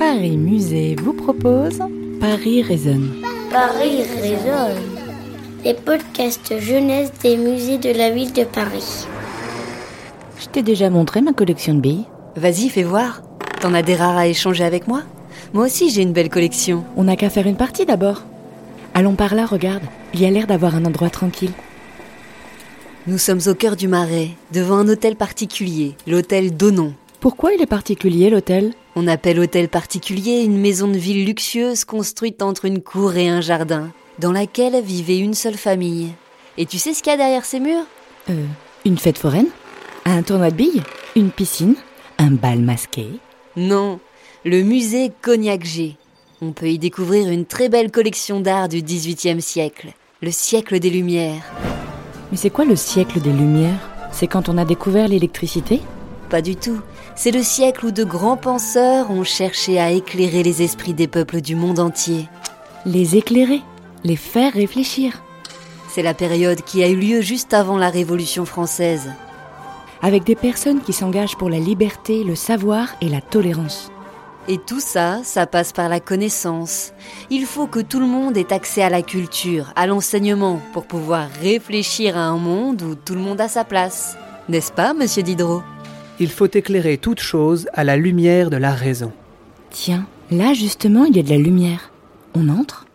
Paris Musée vous propose Paris résonne. Paris résonne. Les podcasts jeunesse des musées de la ville de Paris. Je t'ai déjà montré ma collection de billes. Vas-y, fais voir. T'en as des rares à échanger avec moi? Moi aussi, j'ai une belle collection. On n'a qu'à faire une partie d'abord. Allons par là, regarde. Il y a l'air d'avoir un endroit tranquille. Nous sommes au cœur du Marais, devant un hôtel particulier, l'hôtel Donon. Pourquoi il est particulier l'hôtel? On appelle hôtel particulier une maison de ville luxueuse construite entre une cour et un jardin, dans laquelle vivait une seule famille. Et tu sais ce qu'il y a derrière ces murs? Euh, une fête foraine? Un tournoi de billes? Une piscine? Un bal masqué? Non, le musée Cognac G. On peut y découvrir une très belle collection d'art du XVIIIe siècle, le siècle des Lumières. Mais c'est quoi le siècle des Lumières? C'est quand on a découvert l'électricité? Pas du tout. C'est le siècle où de grands penseurs ont cherché à éclairer les esprits des peuples du monde entier. Les éclairer Les faire réfléchir C'est la période qui a eu lieu juste avant la Révolution française. Avec des personnes qui s'engagent pour la liberté, le savoir et la tolérance. Et tout ça, ça passe par la connaissance. Il faut que tout le monde ait accès à la culture, à l'enseignement, pour pouvoir réfléchir à un monde où tout le monde a sa place. N'est-ce pas, monsieur Diderot? Il faut éclairer toute chose à la lumière de la raison. Tiens, là justement, il y a de la lumière. On entre?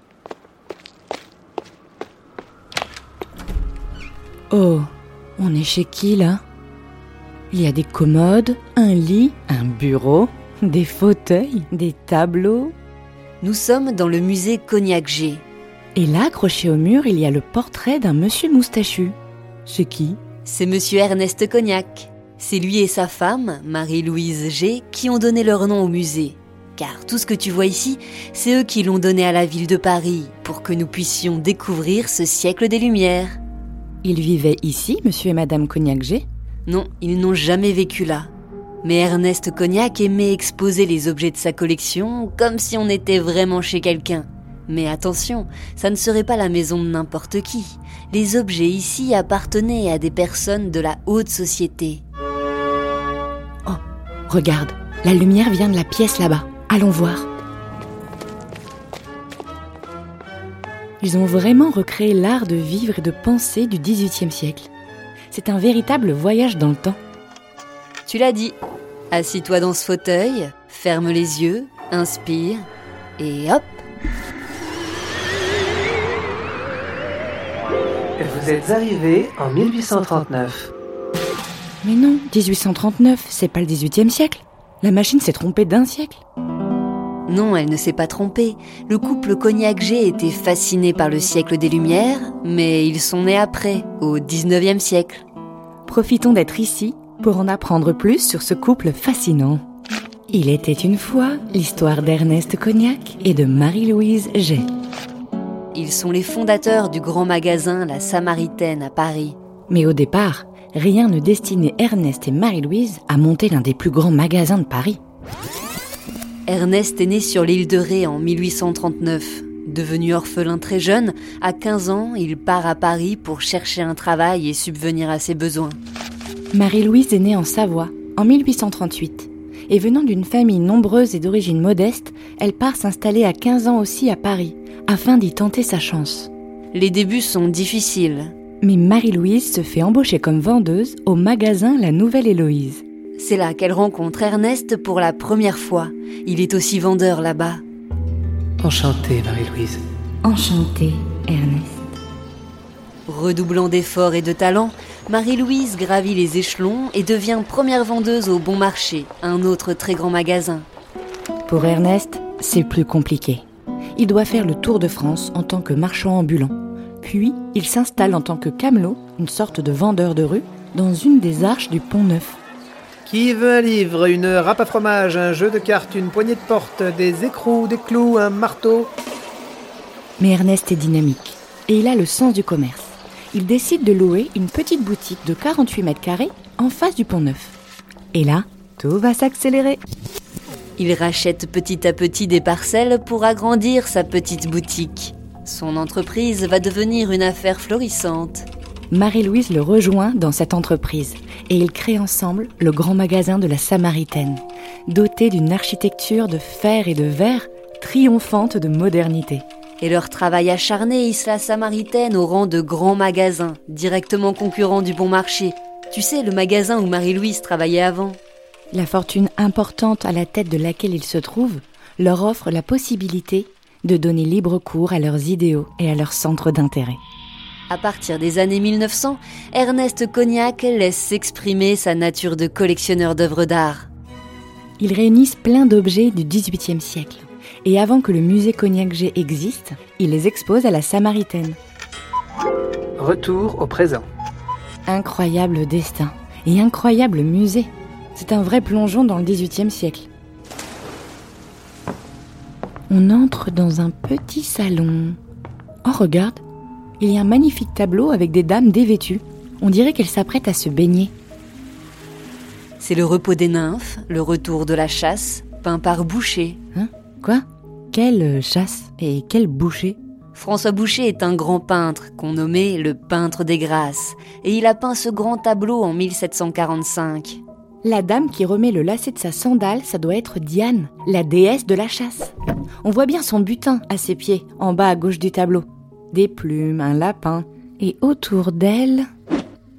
Oh, on est chez qui là? Il y a des commodes, un lit, un bureau, des fauteuils, des tableaux. Nous sommes dans le musée Cognac G. Et là, accroché au mur, il y a le portrait d'un monsieur moustachu. C'est qui? C'est monsieur Ernest Cognac. C'est lui et sa femme, Marie-Louise G, qui ont donné leur nom au musée. Car tout ce que tu vois ici, c'est eux qui l'ont donné à la ville de Paris pour que nous puissions découvrir ce siècle des Lumières. Ils vivaient ici, monsieur et madame Cognac G? Non, ils n'ont jamais vécu là. Mais Ernest Cognac aimait exposer les objets de sa collection comme si on était vraiment chez quelqu'un. Mais attention, ça ne serait pas la maison de n'importe qui. Les objets ici appartenaient à des personnes de la haute société. Regarde, la lumière vient de la pièce là-bas. Allons voir. Ils ont vraiment recréé l'art de vivre et de penser du XVIIIe siècle. C'est un véritable voyage dans le temps. Tu l'as dit. Assis-toi dans ce fauteuil, ferme les yeux, inspire, et hop Vous êtes arrivé en 1839. Mais non, 1839, c'est pas le XVIIIe siècle. La machine s'est trompée d'un siècle. Non, elle ne s'est pas trompée. Le couple Cognac-G était fasciné par le siècle des Lumières, mais ils sont nés après, au 19e siècle. Profitons d'être ici pour en apprendre plus sur ce couple fascinant. Il était une fois l'histoire d'Ernest Cognac et de Marie-Louise G. Ils sont les fondateurs du grand magasin La Samaritaine à Paris. Mais au départ, rien ne destinait Ernest et Marie-Louise à monter l'un des plus grands magasins de Paris. Ernest est né sur l'île de Ré en 1839. Devenu orphelin très jeune, à 15 ans, il part à Paris pour chercher un travail et subvenir à ses besoins. Marie-Louise est née en Savoie en 1838. Et venant d'une famille nombreuse et d'origine modeste, elle part s'installer à 15 ans aussi à Paris, afin d'y tenter sa chance. Les débuts sont difficiles. Mais Marie-Louise se fait embaucher comme vendeuse au magasin La Nouvelle Héloïse. C'est là qu'elle rencontre Ernest pour la première fois. Il est aussi vendeur là-bas. Enchanté, Marie-Louise. Enchantée, Ernest. Redoublant d'efforts et de talent, Marie-Louise gravit les échelons et devient première vendeuse au Bon Marché, un autre très grand magasin. Pour Ernest, c'est plus compliqué. Il doit faire le tour de France en tant que marchand ambulant. Puis, il s'installe en tant que camelot, une sorte de vendeur de rue, dans une des arches du Pont Neuf. Qui veut un livre, une râpe à fromage, un jeu de cartes, une poignée de porte, des écrous, des clous, un marteau? Mais Ernest est dynamique et il a le sens du commerce. Il décide de louer une petite boutique de 48 mètres carrés en face du Pont Neuf. Et là, tout va s'accélérer. Il rachète petit à petit des parcelles pour agrandir sa petite boutique. Son entreprise va devenir une affaire florissante. Marie-Louise le rejoint dans cette entreprise et ils créent ensemble le grand magasin de la Samaritaine. dotés d'une architecture de fer et de verre triomphante de modernité. Et leur travail acharné hisse la Samaritaine au rang de grands magasins, directement concurrents du bon marché. Tu sais, le magasin où Marie-Louise travaillait avant. La fortune importante à la tête de laquelle ils se trouvent leur offre la possibilité de donner libre cours à leurs idéaux et à leurs centres d'intérêt. À partir des années 1900, Ernest Cognac laisse s'exprimer sa nature de collectionneur d'œuvres d'art. Ils réunissent plein d'objets du XVIIIe siècle. Et avant que le musée Cognac G existe, ils les exposent à la Samaritaine. Retour au présent. Incroyable destin et incroyable musée. C'est un vrai plongeon dans le XVIIIe siècle. On entre dans un petit salon. Oh, regarde, il y a un magnifique tableau avec des dames dévêtues. On dirait qu'elles s'apprêtent à se baigner. C'est le repos des nymphes, le retour de la chasse, peint par Boucher. Hein? Quoi? Quelle chasse et quel boucher? François Boucher est un grand peintre qu'on nommait le peintre des grâces, et il a peint ce grand tableau en 1745. La dame qui remet le lacet de sa sandale, ça doit être Diane, la déesse de la chasse. On voit bien son butin à ses pieds, en bas à gauche du tableau. Des plumes, un lapin, et autour d'elle...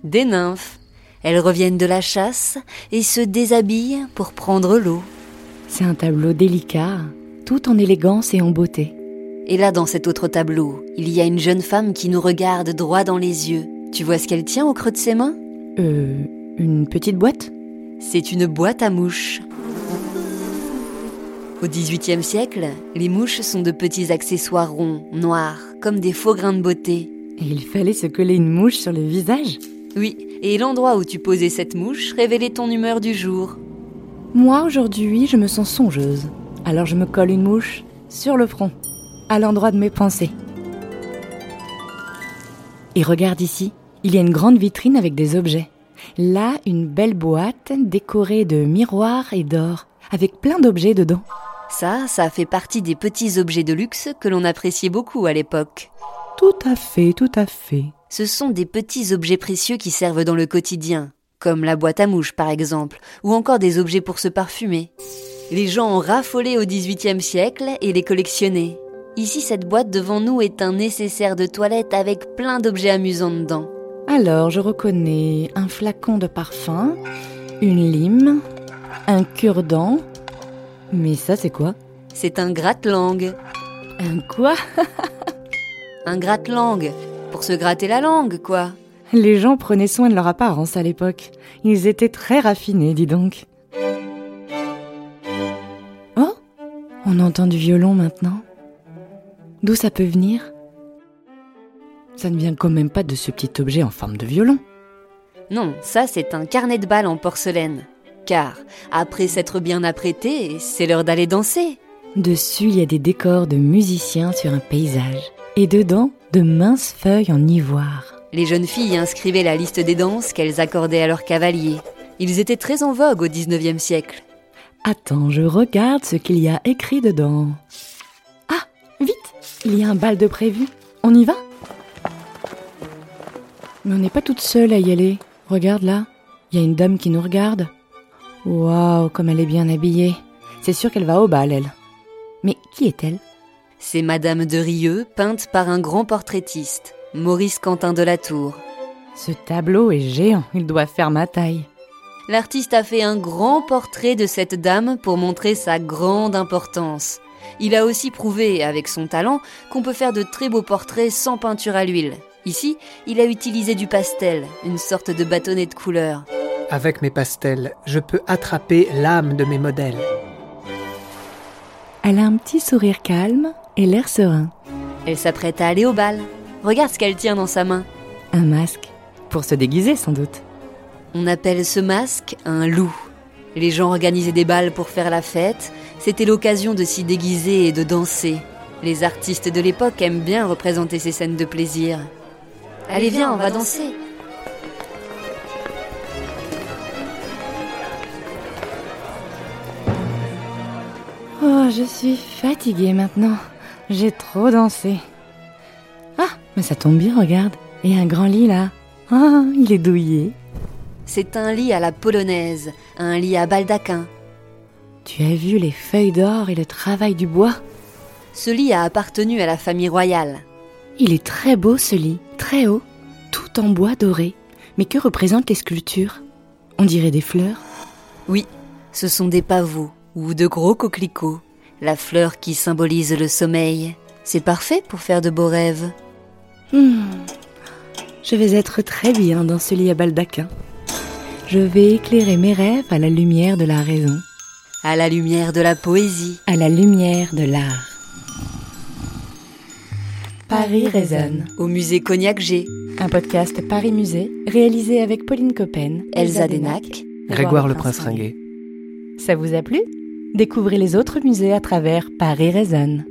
Des nymphes. Elles reviennent de la chasse et se déshabillent pour prendre l'eau. C'est un tableau délicat, tout en élégance et en beauté. Et là, dans cet autre tableau, il y a une jeune femme qui nous regarde droit dans les yeux. Tu vois ce qu'elle tient au creux de ses mains? Euh... Une petite boîte? C'est une boîte à mouches. Au XVIIIe siècle, les mouches sont de petits accessoires ronds, noirs, comme des faux grains de beauté. Et il fallait se coller une mouche sur le visage Oui, et l'endroit où tu posais cette mouche révélait ton humeur du jour. Moi, aujourd'hui, je me sens songeuse. Alors je me colle une mouche sur le front, à l'endroit de mes pensées. Et regarde ici, il y a une grande vitrine avec des objets. Là, une belle boîte décorée de miroirs et d'or, avec plein d'objets dedans. Ça, ça fait partie des petits objets de luxe que l'on appréciait beaucoup à l'époque. Tout à fait, tout à fait. Ce sont des petits objets précieux qui servent dans le quotidien, comme la boîte à mouches par exemple, ou encore des objets pour se parfumer. Les gens ont raffolé au XVIIIe siècle et les collectionnaient. Ici, cette boîte devant nous est un nécessaire de toilette avec plein d'objets amusants dedans. Alors, je reconnais un flacon de parfum, une lime, un cure-dent. Mais ça, c'est quoi? C'est un gratte-langue. Un quoi? Un gratte-langue. Pour se gratter la langue, quoi. Les gens prenaient soin de leur apparence à l'époque. Ils étaient très raffinés, dis donc. Oh On entend du violon maintenant. D'où ça peut venir? Ça ne vient quand même pas de ce petit objet en forme de violon. Non, ça c'est un carnet de balles en porcelaine. Car, après s'être bien apprêté, c'est l'heure d'aller danser. Dessus, il y a des décors de musiciens sur un paysage. Et dedans, de minces feuilles en ivoire. Les jeunes filles inscrivaient la liste des danses qu'elles accordaient à leurs cavaliers. Ils étaient très en vogue au XIXe siècle. Attends, je regarde ce qu'il y a écrit dedans. Ah, vite Il y a un bal de prévu. On y va? Mais on n'est pas toute seule à y aller. Regarde là, il y a une dame qui nous regarde. Waouh, comme elle est bien habillée. C'est sûr qu'elle va au bal, elle. Mais qui est-elle? C'est Madame de Rieux, peinte par un grand portraitiste, Maurice Quentin de la Tour. Ce tableau est géant, il doit faire ma taille. L'artiste a fait un grand portrait de cette dame pour montrer sa grande importance. Il a aussi prouvé, avec son talent, qu'on peut faire de très beaux portraits sans peinture à l'huile. Ici, il a utilisé du pastel, une sorte de bâtonnet de couleur. Avec mes pastels, je peux attraper l'âme de mes modèles. Elle a un petit sourire calme et l'air serein. Elle s'apprête à aller au bal. Regarde ce qu'elle tient dans sa main. Un masque. Pour se déguiser sans doute. On appelle ce masque un loup. Les gens organisaient des balles pour faire la fête. C'était l'occasion de s'y déguiser et de danser. Les artistes de l'époque aiment bien représenter ces scènes de plaisir. Allez, viens, on va danser. Oh, je suis fatiguée maintenant. J'ai trop dansé. Ah, mais ça tombe bien, regarde. Il y a un grand lit là. Ah, il est douillet. C'est un lit à la polonaise, un lit à baldaquin. Tu as vu les feuilles d'or et le travail du bois? Ce lit a appartenu à la famille royale. Il est très beau ce lit, très haut, tout en bois doré. Mais que représentent les sculptures? On dirait des fleurs. Oui, ce sont des pavots ou de gros coquelicots, la fleur qui symbolise le sommeil. C'est parfait pour faire de beaux rêves. Hmm. Je vais être très bien dans ce lit à baldaquin. Je vais éclairer mes rêves à la lumière de la raison, À la lumière de la poésie. à la lumière de l'art. Paris résonne. Au musée Cognac G, Un podcast Paris Musée réalisé avec Pauline Coppen, Elsa Denac. Grégoire le Prince Ringuet. Ça vous a plu? Découvrez les autres musées à travers Paris résonne.